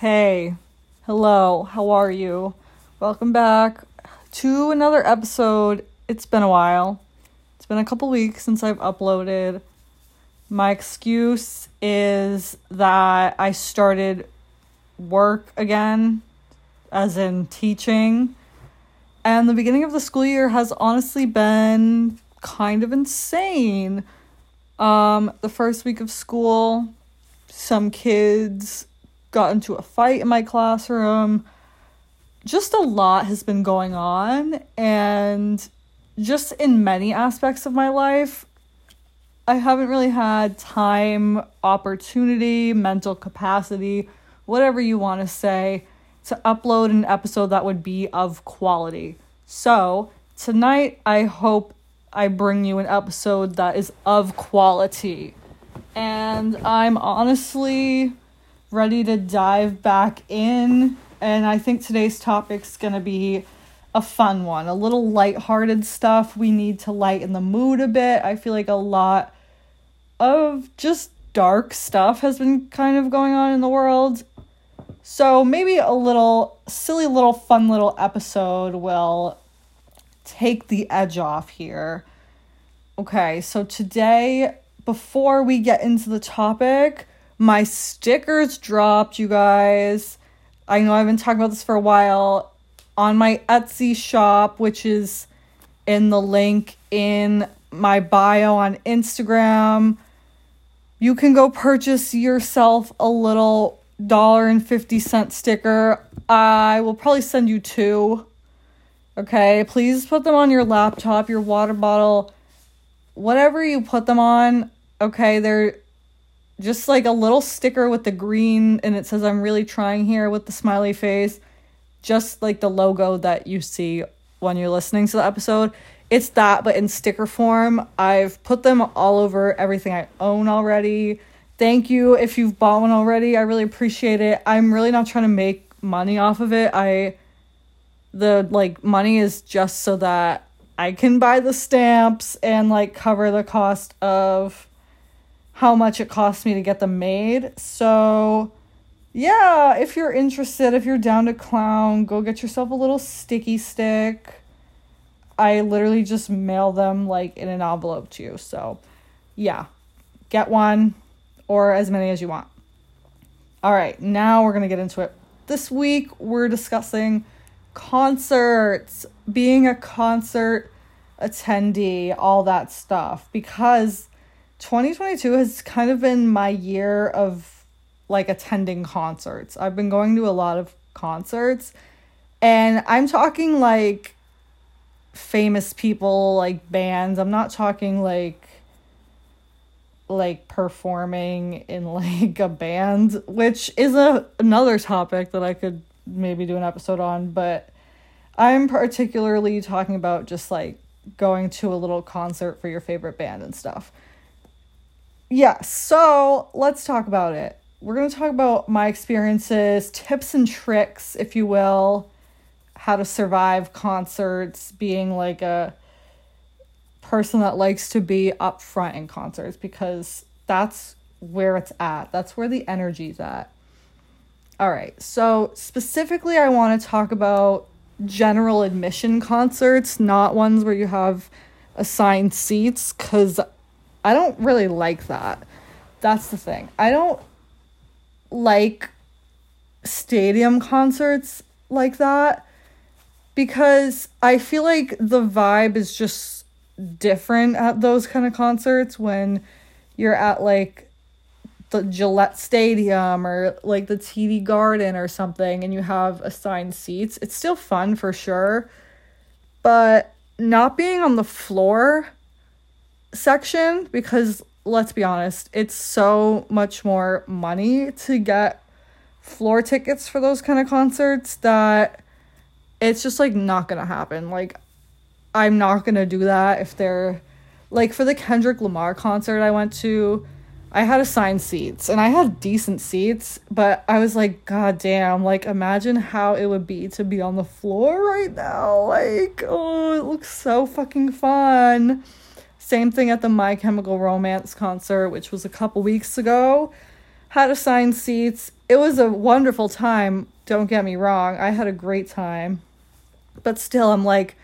Hey, hello, how are you? Welcome back to another episode. It's been a while. It's been a couple weeks since I've uploaded. My excuse is that I started work again, as in teaching. And the beginning of the school year has honestly been kind of insane. Um, the first week of school, some kids got into a fight in my classroom. Just a lot has been going on, and just in many aspects of my life, I haven't really had time, opportunity, mental capacity, whatever you want to say, to upload an episode that would be of quality. So, tonight, I hope I bring you an episode that is of quality. And I'm honestly ready to dive back in. And I think today's topic's going to be a fun one, a little light-hearted stuff. We need to lighten the mood a bit. I feel like a lot of just dark stuff has been kind of going on in the world. So maybe a little silly little fun little episode will take the edge off here. Okay, so today before we get into the topic, my stickers dropped, you guys. I know I've been talking about this for a while on my Etsy shop, which is in the link in my bio on Instagram. You can go purchase yourself a little dollar and 50 cent sticker. I will probably send you two. Okay, please put them on your laptop, your water bottle, whatever you put them on. Okay, they're just like a little sticker with the green and it says I'm really trying here with the smiley face. Just like the logo that you see when you're listening to the episode. It's that, but in sticker form. I've put them all over everything I own already. Thank you if you've bought one already. I really appreciate it. I'm really not trying to make money off of it. I the like money is just so that I can buy the stamps and like cover the cost of how much it costs me to get them made. So, yeah, if you're interested, if you're down to clown, go get yourself a little sticky stick. I literally just mail them like in an envelope to you. So, yeah, get one or as many as you want. All right, now we're going to get into it. This week, we're discussing concerts, being a concert attendee, all that stuff, because 2022 has kind of been my year of like attending concerts. I've been going to a lot of concerts and I'm talking like famous people, like bands. I'm not talking like like performing in like a band, which is a another topic that I could maybe do an episode on, but I'm particularly talking about just like going to a little concert for your favorite band and stuff. Yeah, so let's talk about it. We're going to talk about my experiences, tips and tricks, if you will, how to survive concerts, being like a person that likes to be up front in concerts because that's where it's at. That's where the energy's at. All right. So, specifically I want to talk about general admission concerts, not ones where you have assigned seats cuz I don't really like that. That's the thing. I don't like stadium concerts like that because I feel like the vibe is just different at those kind of concerts when you're at like the Gillette Stadium or like the TD Garden or something and you have assigned seats. It's still fun for sure, but not being on the floor section because let's be honest, it's so much more money to get floor tickets for those kind of concerts that it's just like not gonna happen. Like, I'm not gonna do that if they're like for the Kendrick Lamar concert I went to. I had assigned seats and I had decent seats, but I was like, God damn, like imagine how it would be to be on the floor right now. Like, oh, it looks so fucking fun. Same thing at the My Chemical Romance concert, which was a couple weeks ago. had assigned seats. It was a wonderful time. Don't get me wrong. I had a great time. But still, I'm like,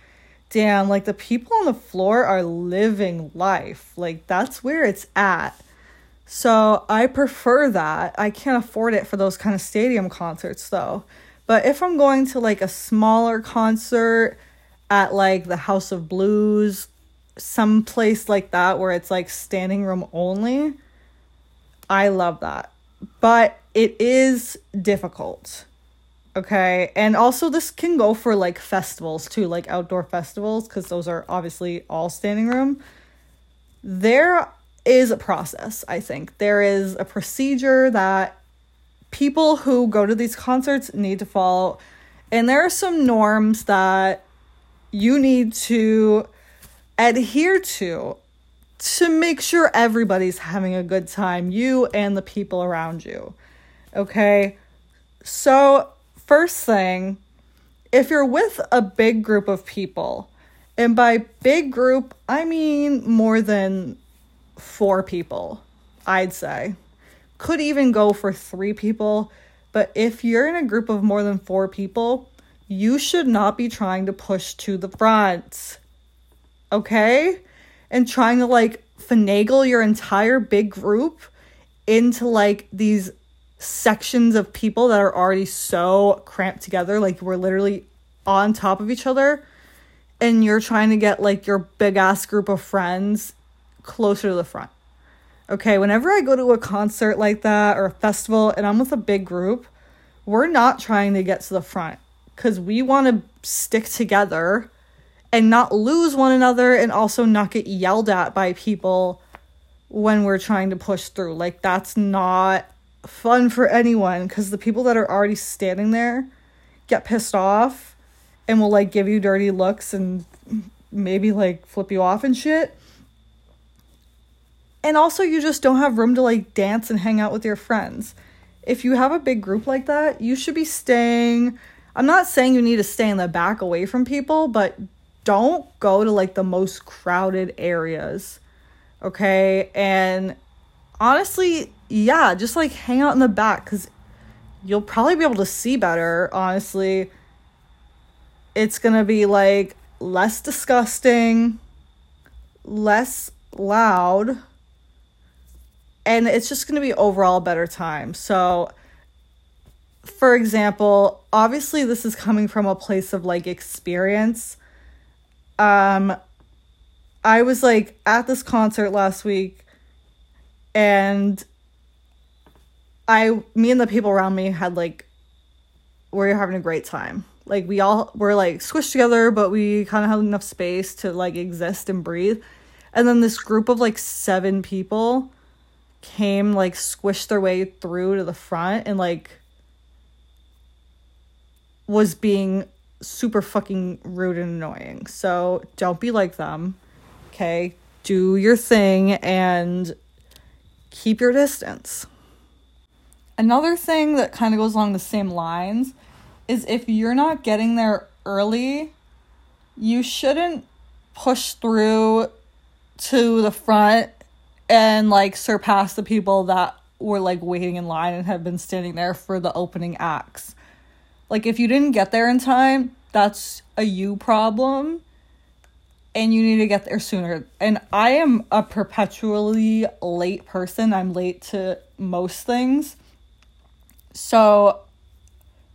damn, like the people on the floor are living life. Like that's where it's at. So I prefer that. I can't afford it for those kind of stadium concerts though. But if I'm going to like a smaller concert at like the House of Blues, some place like that where it's like standing room only, I love that. But it is difficult. Okay. And also, this can go for like festivals too, like outdoor festivals, because those are obviously all standing room. There is a process, I think. There is a procedure that people who go to these concerts need to follow. And there are some norms that you need to adhere to to make sure everybody's having a good time, you and the people around you. Okay? So, first thing, if you're with a big group of people, and by big group, I mean more than four people, I'd say. Could even go for three people. But if you're in a group of more than four people, you should not be trying to push to the front. Okay? And trying to like finagle your entire big group into like these sections of people that are already so cramped together. Like we're literally on top of each other. And you're trying to get like your big ass group of friends closer to the front. Okay, whenever I go to a concert like that or a festival and I'm with a big group, we're not trying to get to the front because we want to stick together and not lose one another and also not get yelled at by people when we're trying to push through. Like, that's not fun for anyone because the people that are already standing there get pissed off and will like give you dirty looks and maybe like flip you off and shit. And also, you just don't have room to like dance and hang out with your friends. If you have a big group like that, you should be staying. I'm not saying you need to stay in the back away from people, but don't go to like the most crowded areas. Okay? And honestly, yeah, just like hang out in the back cuz you'll probably be able to see better, honestly. It's going to be like less disgusting, less loud and it's just going to be overall a better time. So, for example, obviously this is coming from a place of like experience. Um I was like at this concert last week and I me and the people around me had like we are having a great time. Like we all were like squished together, but we kind of had enough space to like exist and breathe. And then this group of like seven people came like squished their way through to the front and like was being super fucking rude and annoying. So don't be like them. Okay? Do your thing and keep your distance. Another thing that kind of goes along the same lines is if you're not getting there early, you shouldn't push through to the front and like surpass the people that were like waiting in line and have been standing there for the opening acts. Like if you didn't get there in time, that's a you problem and you need to get there sooner. And I am a perpetually late person. I'm late to most things. So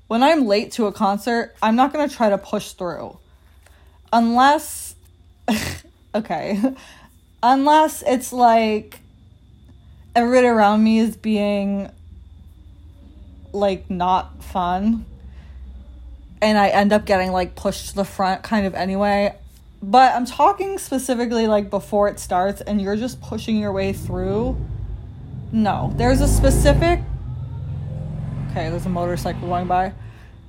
when I'm late to a concert, I'm not going to try to push through. Unless okay unless it's like everybody around me is being like not fun and I end up getting like pushed to the front kind of anyway. But I'm talking specifically like before it starts and you're just pushing your way through. No, there's a specific Okay, there's a motorcycle going by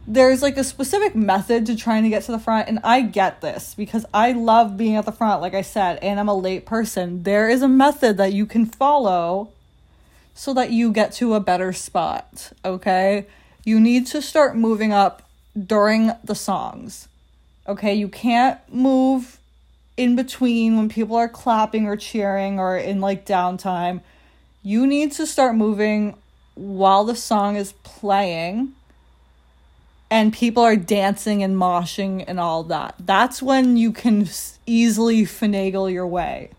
there's like a specific method to trying to get to the front and I get this because I love being at the front like I said and I'm a late person. There is a method that you can follow so that you get to a better spot, okay? You need to start moving up during the songs. Okay? You can't move in between when people are clapping or cheering or in like downtime. You need to start moving while the song is playing and people are dancing and moshing and all that. That's when you can easily finagle your way.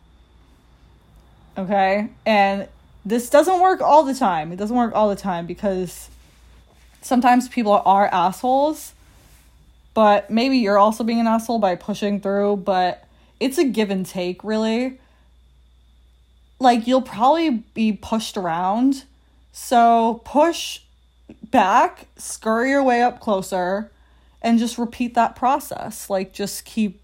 Okay? And this doesn't work all the time. It doesn't work all the time because sometimes people are assholes, but maybe you're also being an asshole by pushing through, but it's a give and take, really. Like, you'll probably be pushed around. So, push back, scurry your way up closer, and just repeat that process. Like, just keep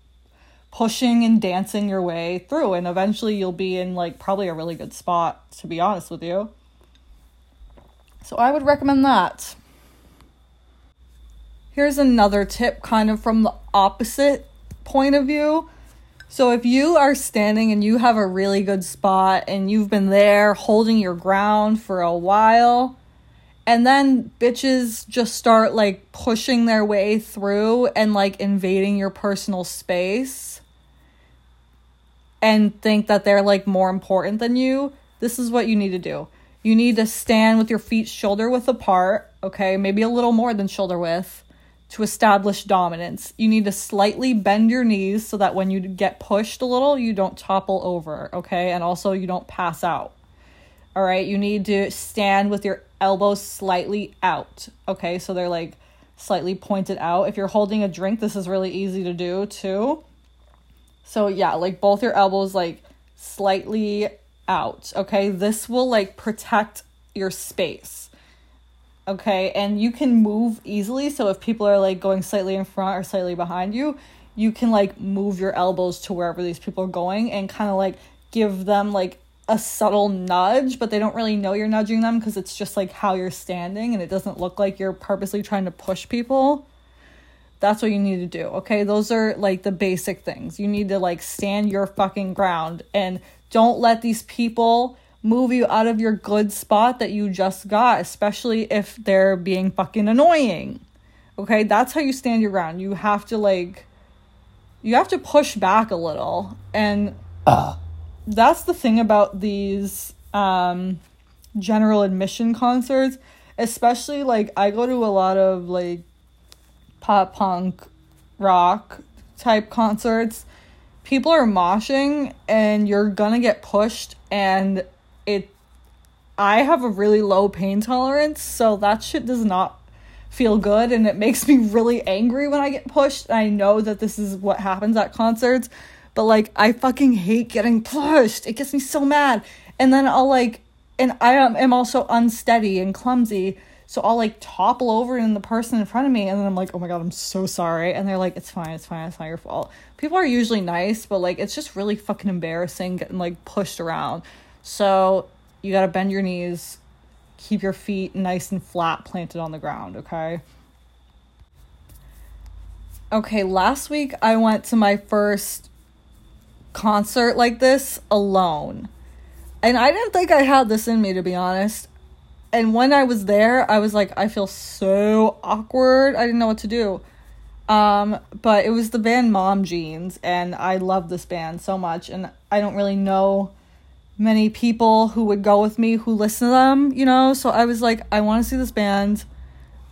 pushing and dancing your way through, and eventually you'll be in, like, probably a really good spot, to be honest with you. So, I would recommend that. Here's another tip, kind of from the opposite point of view. So, if you are standing and you have a really good spot and you've been there holding your ground for a while, and then bitches just start like pushing their way through and like invading your personal space and think that they're like more important than you, this is what you need to do. You need to stand with your feet shoulder width apart, okay? Maybe a little more than shoulder width to establish dominance. You need to slightly bend your knees so that when you get pushed a little, you don't topple over, okay? And also you don't pass out. All right, you need to stand with your elbows slightly out. Okay, so they're like slightly pointed out. If you're holding a drink, this is really easy to do too. So, yeah, like both your elbows like slightly out. Okay, this will like protect your space. Okay, and you can move easily. So, if people are like going slightly in front or slightly behind you, you can like move your elbows to wherever these people are going and kind of like give them like a subtle nudge, but they don't really know you're nudging them because it's just like how you're standing and it doesn't look like you're purposely trying to push people. That's what you need to do. Okay, those are like the basic things. You need to like stand your fucking ground and don't let these people move you out of your good spot that you just got, especially if they're being fucking annoying. Okay, that's how you stand your ground. You have to like you have to push back a little and uh that's the thing about these um, general admission concerts, especially like I go to a lot of like pop punk rock type concerts. People are moshing and you're gonna get pushed and it I have a really low pain tolerance, so that shit does not feel good and it makes me really angry when I get pushed. I know that this is what happens at concerts, but like I fucking hate getting pushed. It gets me so mad. And then I'll like and I am also unsteady and clumsy. So I'll like topple over in the person in front of me and then I'm like, "Oh my god, I'm so sorry." And they're like, "It's fine. It's fine. It's not your fault." People are usually nice, but like it's just really fucking embarrassing getting like pushed around. So you got to bend your knees, keep your feet nice and flat planted on the ground, okay? Okay, last week I went to my first concert like this alone. And I didn't think I had this in me, to be honest. And when I was there, I was like, I feel so awkward. I didn't know what to do. Um, but it was the band Mom Jeans, and I love this band so much. And I don't really know many people who would go with me who listen to them, you know? So I was like, I want to see this band.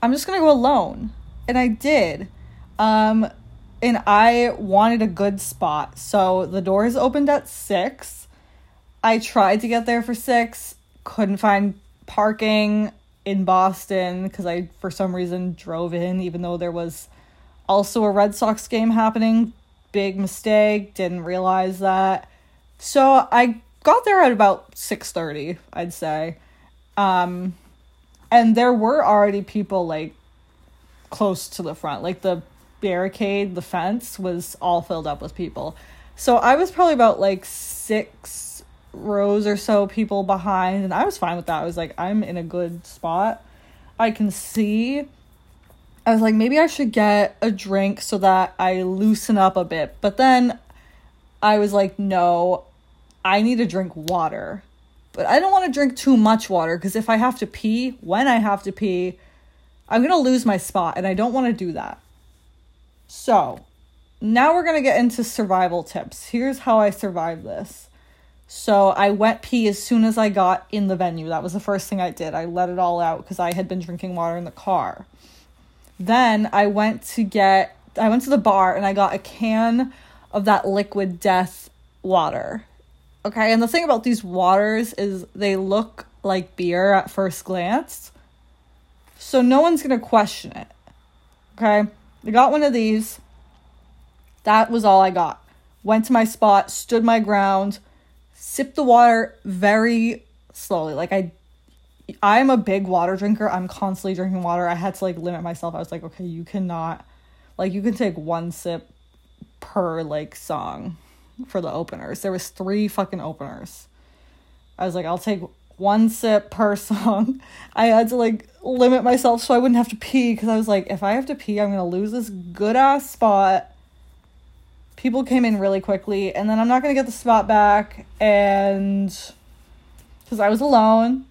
I'm just gonna go alone. And I did. Um, and I wanted a good spot. So the doors opened at 6. I tried to get there for 6, couldn't find parking in Boston because I for some reason drove in even though there was also a Red Sox game happening. Big mistake, didn't realize that. So I got there at about 6:30, I'd say. Um and there were already people like close to the front. Like the barricade, the fence was all filled up with people. So I was probably about like six rows or so people behind, and I was fine with that. I was like, I'm in a good spot. I can see. I was like, maybe I should get a drink so that I loosen up a bit. But then I was like, no, I need to drink water. But I don't want to drink too much water because if I have to pee, when I have to pee, I'm going to lose my spot and I don't want to do that. So, now we're going to get into survival tips. Here's how I survived this. So I went pee as soon as I got in the venue. That was the first thing I did. I let it all out because I had been drinking water in the car. Then I went to get I went to the bar and I got a can of that Liquid Death water. Okay, and the thing about these waters is they look like beer at first glance. So no one's going to question it. Okay? I got one of these. That was all I got. Went to my spot, stood my ground, sipped the water very slowly. Like I I'm a big water drinker. I'm constantly drinking water. I had to like limit myself. I was like, okay, you cannot like you can take one sip per like song for the openers. There was three fucking openers. I was like, I'll take one sip per song. I had to like limit myself so I wouldn't have to pee because I was like, if I have to pee, I'm gonna lose this good ass spot. People came in really quickly, and then I'm not gonna get the spot back, and because I was alone,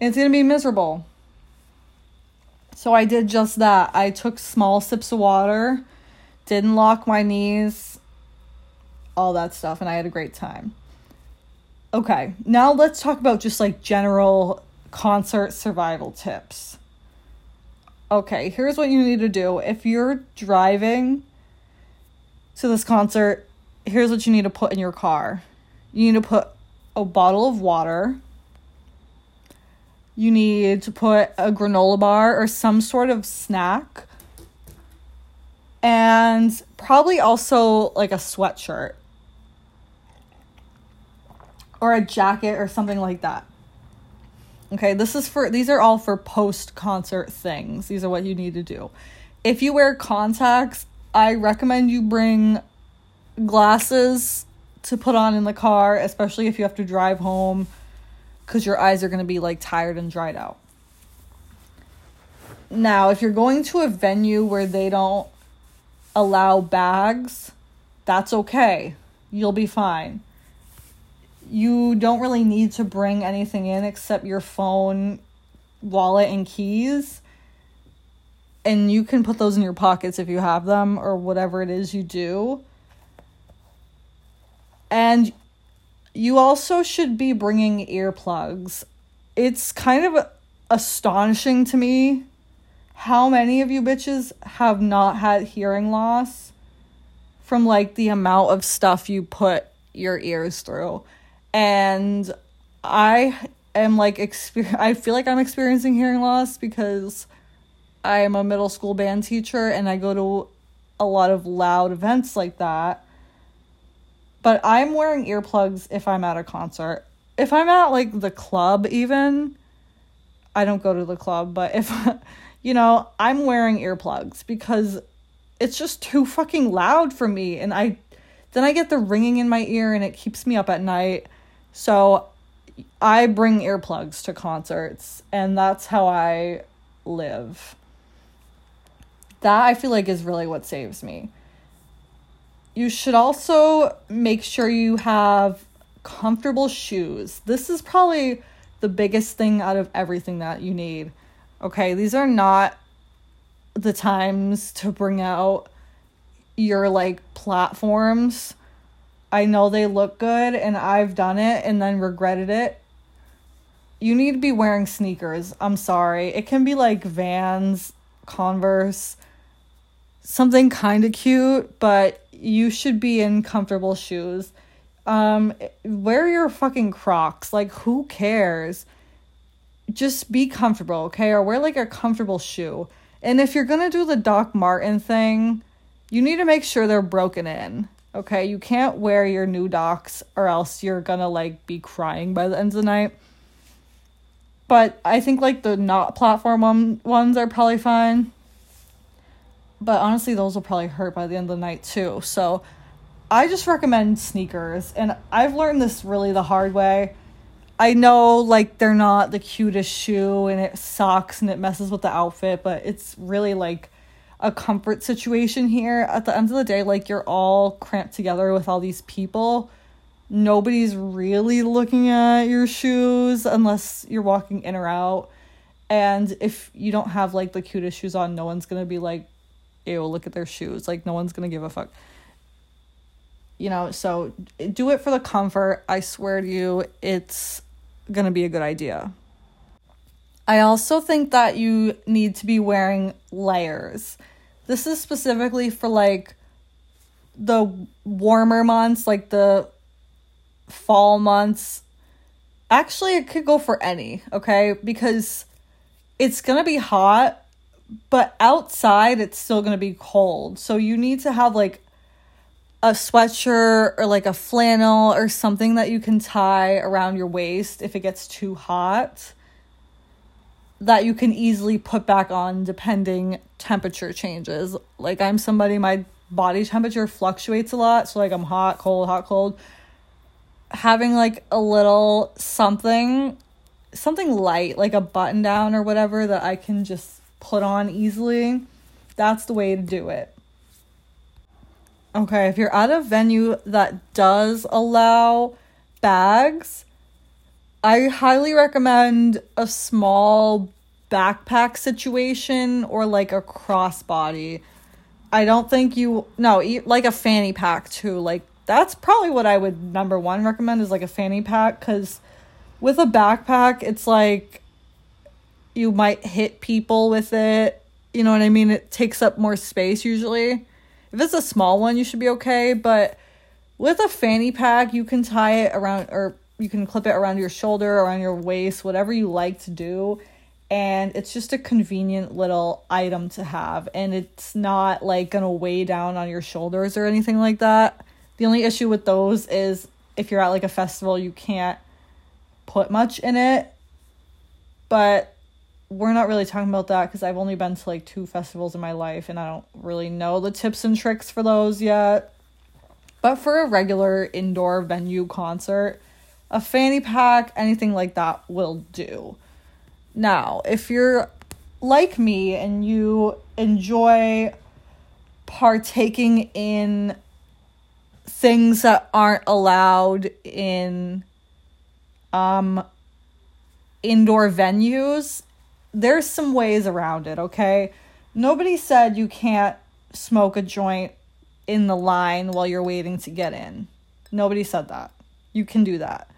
it's gonna be miserable. So I did just that. I took small sips of water, didn't lock my knees, all that stuff, and I had a great time. Okay, now let's talk about just like general concert survival tips. Okay, here's what you need to do. If you're driving to this concert, here's what you need to put in your car. You need to put a bottle of water. You need to put a granola bar or some sort of snack. And probably also like a sweatshirt or a jacket or something like that. Okay, this is for these are all for post concert things. These are what you need to do. If you wear contacts, I recommend you bring glasses to put on in the car, especially if you have to drive home cuz your eyes are going to be like tired and dried out. Now, if you're going to a venue where they don't allow bags, that's okay. You'll be fine you don't really need to bring anything in except your phone, wallet, and keys. And you can put those in your pockets if you have them or whatever it is you do. And you also should be bringing earplugs. It's kind of astonishing to me how many of you bitches have not had hearing loss from like the amount of stuff you put your ears through and I am like exper- I feel like I'm experiencing hearing loss because I am a middle school band teacher and I go to a lot of loud events like that. But I'm wearing earplugs if I'm at a concert. If I'm at like the club even, I don't go to the club, but if you know, I'm wearing earplugs because it's just too fucking loud for me and I then I get the ringing in my ear and it keeps me up at night so I bring earplugs to concerts, and that's how I live. That I feel like is really what saves me. You should also make sure you have comfortable shoes. This is probably the biggest thing out of everything that you need. Okay, these are not the times to bring out your like platforms I know they look good and I've done it and then regretted it. You need to be wearing sneakers. I'm sorry. It can be like Vans, Converse, something kind of cute, but you should be in comfortable shoes. Um wear your fucking Crocs. Like who cares? Just be comfortable, okay? Or wear like a comfortable shoe. And if you're going to do the Doc Martens thing, you need to make sure they're broken in. Okay, you can't wear your new docs or else you're gonna like be crying by the end of the night. But I think like the not platform one, ones are probably fine. But honestly, those will probably hurt by the end of the night too. So I just recommend sneakers. And I've learned this really the hard way. I know like they're not the cutest shoe and it sucks and it messes with the outfit, but it's really like a comfort situation here. At the end of the day, like you're all cramped together with all these people. Nobody's really looking at your shoes unless you're walking in or out. And if you don't have like the cutest shoes on, no one's gonna be like, ew, look at their shoes. Like, no one's gonna give a fuck. you know, so do it for the comfort. I swear to you, it's to be a good idea. I also think that you need to be wearing layers. This is specifically for like the warmer months, like the fall months. Actually, it could go for any, okay? Because it's going to be hot, but outside it's still going to be cold. So you need to have like a sweatshirt or like a flannel or something that you can tie around your waist if it gets too hot that you can easily put back on depending temperature changes. Like I'm somebody my body temperature fluctuates a lot, so like I'm hot, cold, hot, cold. Having like a little something something light, like a button down or whatever that I can just put on easily, that's the way to do it. Okay, if you're at a venue that does allow bags, I highly recommend a small backpack situation or like a crossbody. I don't think you no, like a fanny pack too. Like that's probably what I would number 1 recommend is like a fanny pack cuz with a backpack it's like you might hit people with it. You know what I mean? It takes up more space usually. If it's a small one, you should be okay. But with a fanny pack, you can tie it around or you can clip it around your shoulder, around your waist, whatever you like to do. And it's just a convenient little item to have. And it's not like gonna weigh down on your shoulders or anything like that. The only issue with those is if you're at like a festival, you can't put much in it. But we're not really talking about that because I've only been to like two festivals in my life and I don't really know the tips and tricks for those yet. But for a regular indoor venue concert, a fanny pack, anything like that will do. Now, if you're like me and you enjoy partaking in things that aren't allowed in um indoor venues there's some ways around it, okay? Nobody said you can't smoke a joint in the line while you're waiting to get in. Nobody said that. You can do that.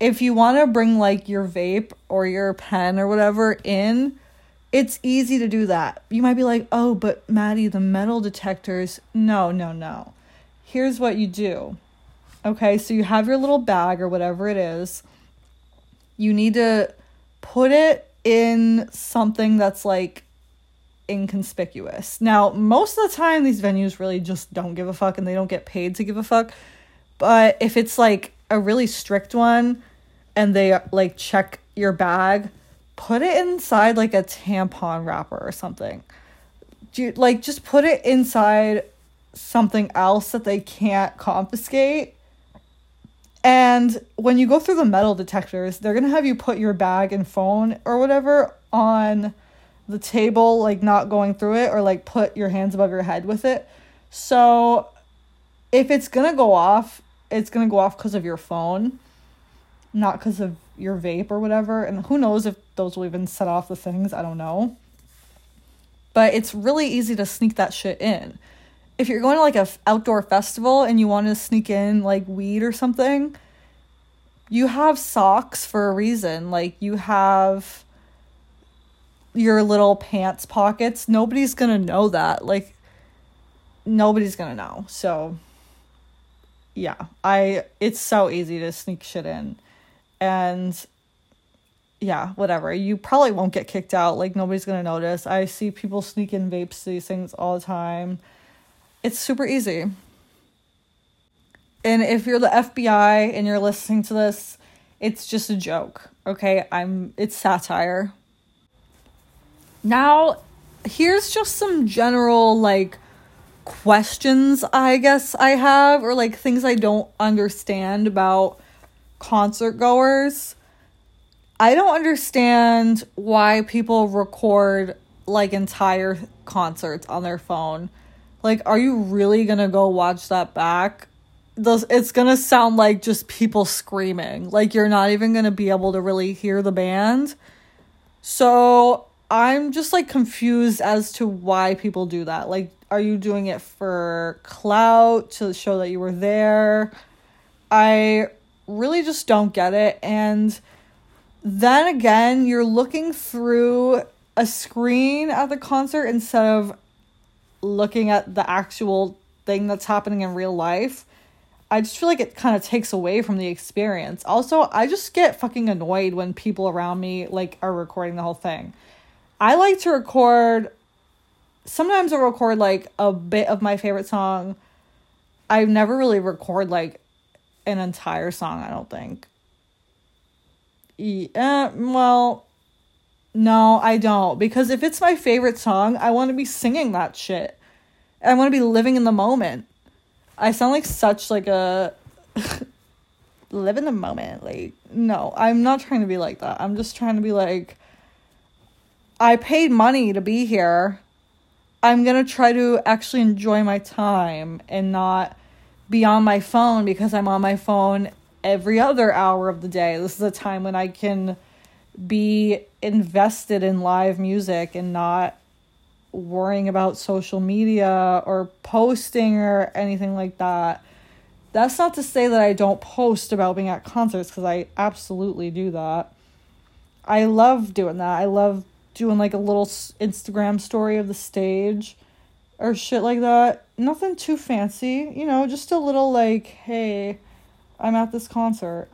If you want to bring like your vape or your pen or whatever in, it's easy to do that. You might be like, oh, but Maddie, the metal detectors. No, no, no. Here's what you do. Okay, so you have your little bag or whatever it is. You need to put it in something that's like inconspicuous. Now, most of the time, these venues really just don't give a fuck and they don't get paid to give a fuck. But if it's like a really strict one and they like check your bag, put it inside like a tampon wrapper or something. Do you, like just put it inside something else that they can't confiscate and when you go through the metal detectors, they're going to have you put your bag and phone or whatever on the table, like not going through it, or like put your hands above your head with it. So if it's going to go off, it's going to go off because of your phone, not because of your vape or whatever. And who knows if those will even set off the things. I don't know. But it's really easy to sneak that shit in if you're going to like a outdoor festival and you want to sneak in like weed or something, you have socks for a reason. Like you have your little pants pockets. Nobody's going to know that. Like nobody's going to know. So yeah, I it's so easy to sneak shit in. And yeah, whatever. You probably won't get kicked out. Like nobody's to notice. I see people sneak in vapes these things all the time it's super easy. And if you're the FBI and you're listening to this, it's just a joke. Okay? I'm it's satire. Now, here's just some general like questions I guess I have or like things I don't understand about concert goers. I don't understand why people record like entire concerts on their phone like, are you really gonna go watch that back? Those it's gonna sound like just people screaming. Like you're not even gonna be able to really hear the band. So I'm just like confused as to why people do that. Like, are you doing it for clout to show that you were there? I really just don't get it. And then again, you're looking through a screen at the concert instead of looking at the actual thing that's happening in real life. I just feel like it kind of takes away from the experience. Also, I just get fucking annoyed when people around me like are recording the whole thing. I like to record sometimes I'll record like a bit of my favorite song. I've never really record like an entire song, I don't think. Yeah, eh, well, no, I don't. Because if it's my favorite song, I want to be singing that shit. I want to be living in the moment. I sound like such like a live in the moment. Like, no, I'm not trying to be like that. I'm just trying to be like I paid money to be here. I'm going to try to actually enjoy my time and not be on my phone because I'm on my phone every other hour of the day. This is a time when I can be invested in live music and not worrying about social media or posting or anything like that. That's not to say that I don't post about being at concerts because I absolutely do that. I love doing that. I love doing like a little Instagram story of the stage or shit like that. Nothing too fancy, you know, just a little like, hey, I'm at this concert.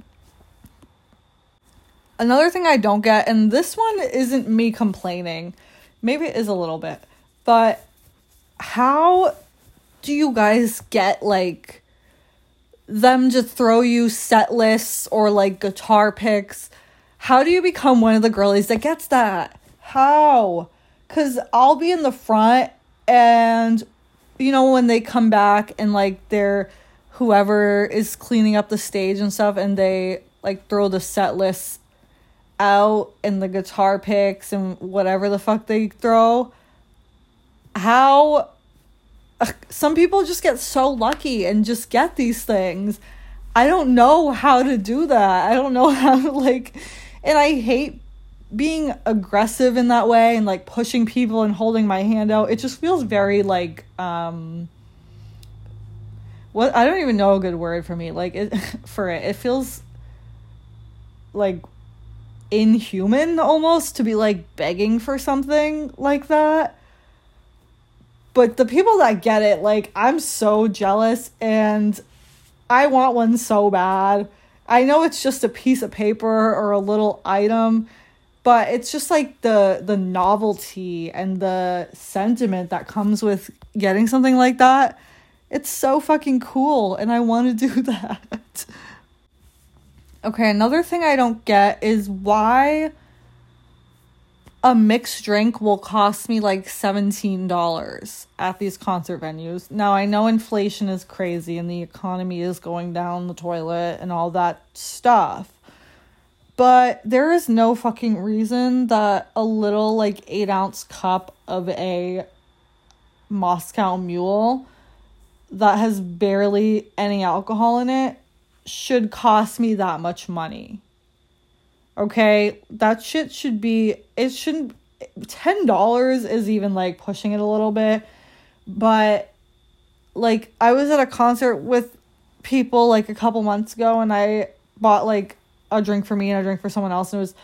Another thing I don't get, and this one isn't me complaining, maybe it is a little bit, but how do you guys get like them to throw you set lists or like guitar picks? How do you become one of the girlies that gets that? How? Because I'll be in the front and, you know, when they come back and like they're whoever is cleaning up the stage and stuff and they like throw the set list out and the guitar picks and whatever the fuck they throw how some people just get so lucky and just get these things. I don't know how to do that. I don't know how to like and i hate being aggressive in that way and like pushing people and holding my hand out it just feels very like um what I don't even know a good word for me. Like it for it it feels like inhuman almost to be like begging for something like that. But the people that get it like I'm so jealous and I want one so bad. I know it's just a piece of paper or a little item but it's just like the the novelty and the sentiment that comes with getting something like that it's so fucking cool and i want to do that okay another thing i don't get is why a mixed drink will cost me like $17 at these concert venues. Now, I know inflation is crazy and the economy is going down the toilet and all that stuff. But there is no fucking reason that a little like eight ounce cup of a Moscow Mule that has barely any alcohol in it should cost me that much money. Okay, that shit should be it shouldn't $10 is even like pushing it a little bit. But like I was at a concert with people like a couple months ago and I bought like a drink for me and a drink for someone else and it was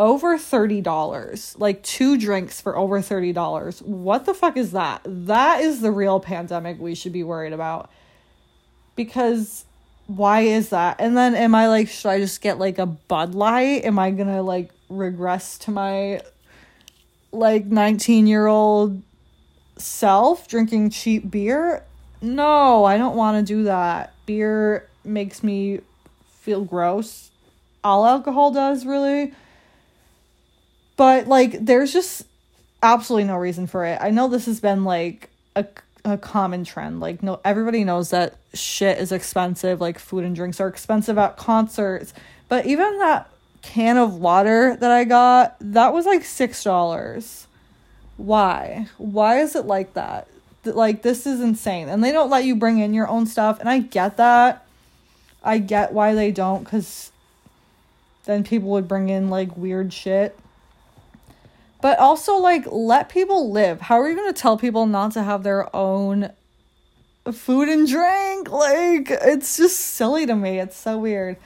over $30 like two drinks for over $30 what the fuck is that? That is the real pandemic we should be worried about. Because why is that? And then am i like should i just get like a bud light? Am i gonna like regress to my like 19 year old self drinking cheap beer? No i don't want to do that. Beer makes me feel gross all alcohol does really. But like there's just absolutely no reason for it. I know this has been like a, a common trend. Like no everybody knows that shit is expensive. Like food and drinks are expensive at concerts. But even that can of water that i got that was like six dollars. Why? Why is it like that? Like this is insane. And they don't let you bring in your own stuff. And i get that. I get why they don't because then people would bring in like weird shit. But also, like, let people live. How are you going to tell people not to have their own food and drink? Like, it's just silly to me. It's so weird.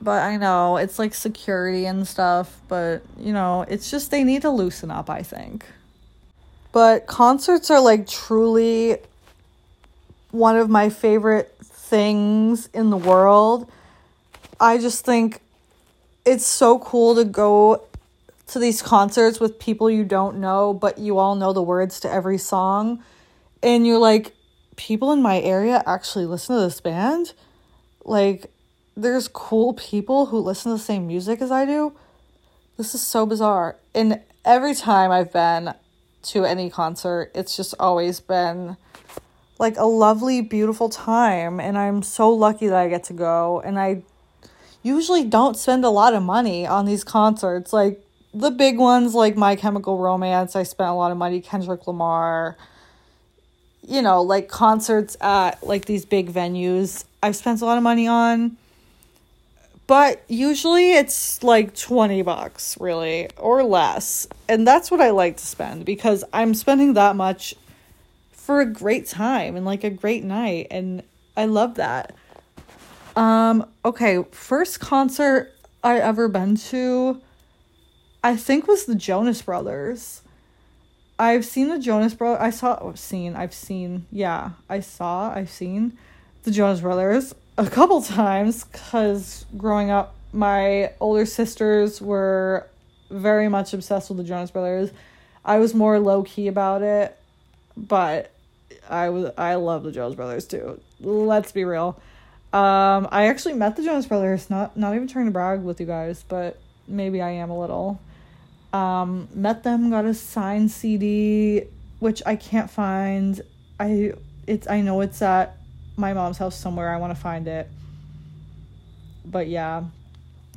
But I know it's like security and stuff, but you know, it's just they need to loosen up, I think. But concerts are like truly one of my favorite things in the world. I just think it's so cool to go to these concerts with people you don't know, but you all know the words to every song. And you're like, people in my area actually listen to this band? Like, there's cool people who listen to the same music as I do. This is so bizarre. And every time I've been to any concert, it's just always been like a lovely, beautiful time. And I'm so lucky that I get to go. And I usually don't spend a lot of money on these concerts. Like the big ones, like My Chemical Romance, I spent a lot of money. Kendrick Lamar, you know, like concerts at like these big venues, I've spent a lot of money on but usually it's like 20 bucks, really, or less. And that's what I like to spend because I'm spending that much for a great time and like a great night. And I love that. Um, okay, first concert I ever been to, I think was the Jonas Brothers. I've seen the Jonas Brothers. I saw, oh, seen, I've seen, yeah, I saw, I've seen the Jonas Brothers a couple times because growing up, my older sisters were very much obsessed with the Jonas Brothers. I was more low key about it, but I was I love the Jonas Brothers too. Let's be real. Um, I actually met the Jonas Brothers. Not not even trying to brag with you guys, but maybe I am a little. Um, met them, got a signed CD, which I can't find. I it's I know it's at my mom's house somewhere. I want to find it. But yeah,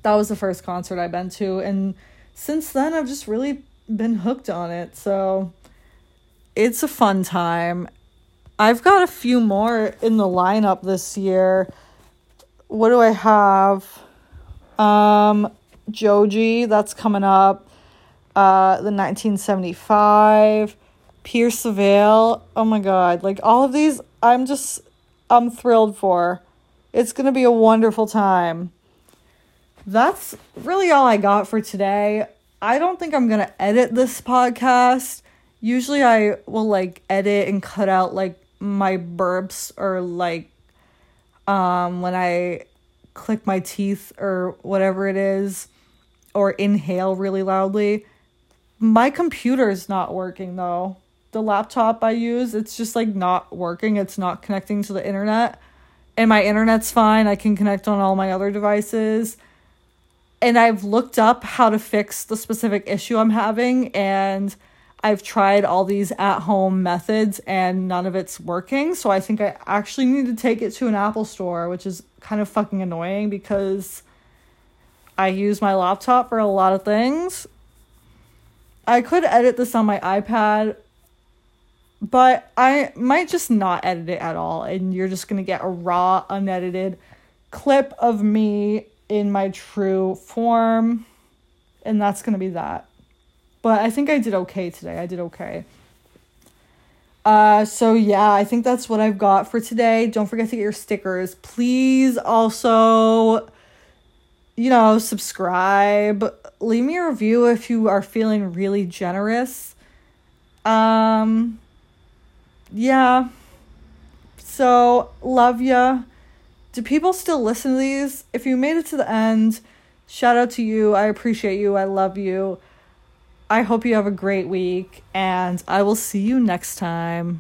that was the first concert I've been to. And since then, I've just really been hooked on it. So it's a fun time. I've got a few more in the lineup this year. What do I have? Um, Joji, that's coming up. Uh, the 1975. Pierce the Veil. Oh my god. Like all of these, I'm just I'm thrilled for. It's going to be a wonderful time. That's really all I got for today. I don't think I'm going to edit this podcast. Usually I will like edit and cut out like my burps or like um when I click my teeth or whatever it is or inhale really loudly. My computer is not working though the laptop I use, it's just like not working. It's not connecting to the internet. And my internet's fine. I can connect on all my other devices. And I've looked up how to fix the specific issue I'm having and I've tried all these at home methods and none of it's working. So I think I actually need to take it to an Apple store, which is kind of fucking annoying because I use my laptop for a lot of things. I could edit this on my iPad but I might just not edit it at all, and you're just gonna get a raw, unedited clip of me in my true form, and that's gonna be that. But I think I did okay today. I did okay. Uh, so yeah, I think that's what I've got for today. Don't forget to get your stickers. Please also, you know, subscribe. Leave me a review if you are feeling really generous. Um, yeah. So, love ya. Do people still listen to these? If you made it to the end, shout out to you. I appreciate you. I love you. I hope you have a great week, and I will see you next time.